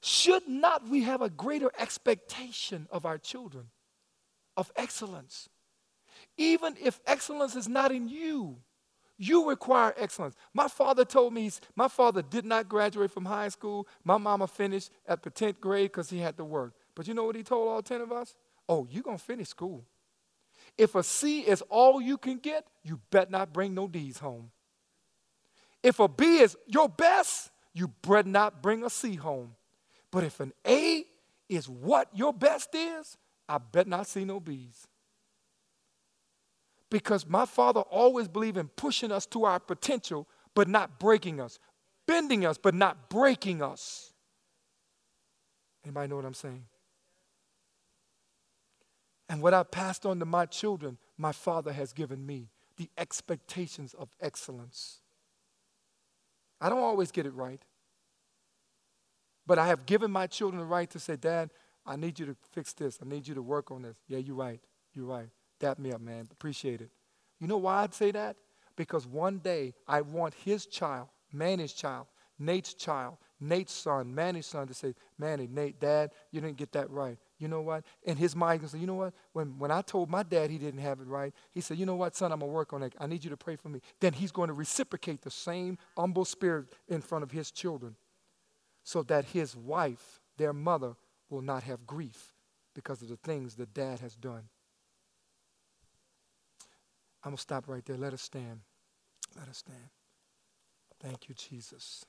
Should not we have a greater expectation of our children, of excellence? Even if excellence is not in you, you require excellence. My father told me, my father did not graduate from high school. My mama finished at the 10th grade because he had to work. But you know what he told all 10 of us? Oh, you're going to finish school. If a C is all you can get, you bet not bring no D's home. If a B is your best, you bet not bring a C home. But if an A is what your best is, I bet not see no B's because my father always believed in pushing us to our potential, but not breaking us, bending us, but not breaking us. Anybody know what I'm saying? And what I passed on to my children, my father has given me the expectations of excellence. I don't always get it right, but I have given my children the right to say, Dad, I need you to fix this. I need you to work on this. Yeah, you're right. You're right. Dap me up, man. Appreciate it. You know why I'd say that? Because one day I want his child, Manny's child, Nate's child, Nate's son, Manny's son to say, Manny, Nate, Dad, you didn't get that right. You know what? In his mind, he say, you know what? When, when I told my dad he didn't have it right, he said, you know what, son, I'm going to work on it. I need you to pray for me. Then he's going to reciprocate the same humble spirit in front of his children so that his wife, their mother, will not have grief because of the things that dad has done. I'm going to stop right there. Let us stand. Let us stand. Thank you, Jesus.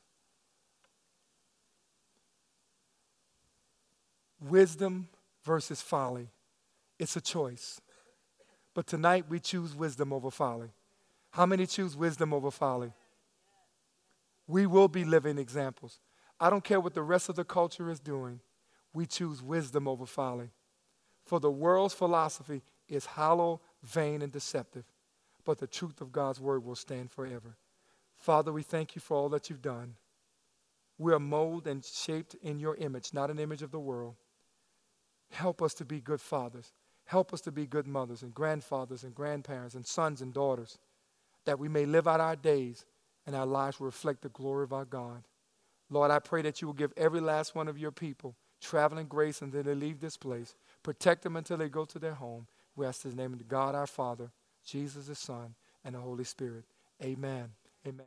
Wisdom versus folly. It's a choice. But tonight we choose wisdom over folly. How many choose wisdom over folly? We will be living examples. I don't care what the rest of the culture is doing. We choose wisdom over folly. For the world's philosophy is hollow, vain, and deceptive but the truth of God's word will stand forever. Father, we thank you for all that you've done. We are molded and shaped in your image, not an image of the world. Help us to be good fathers. Help us to be good mothers and grandfathers and grandparents and sons and daughters, that we may live out our days and our lives will reflect the glory of our God. Lord, I pray that you will give every last one of your people traveling grace until they leave this place. Protect them until they go to their home. We ask the name of God our Father. Jesus the Son, and the Holy Spirit. Amen. Amen.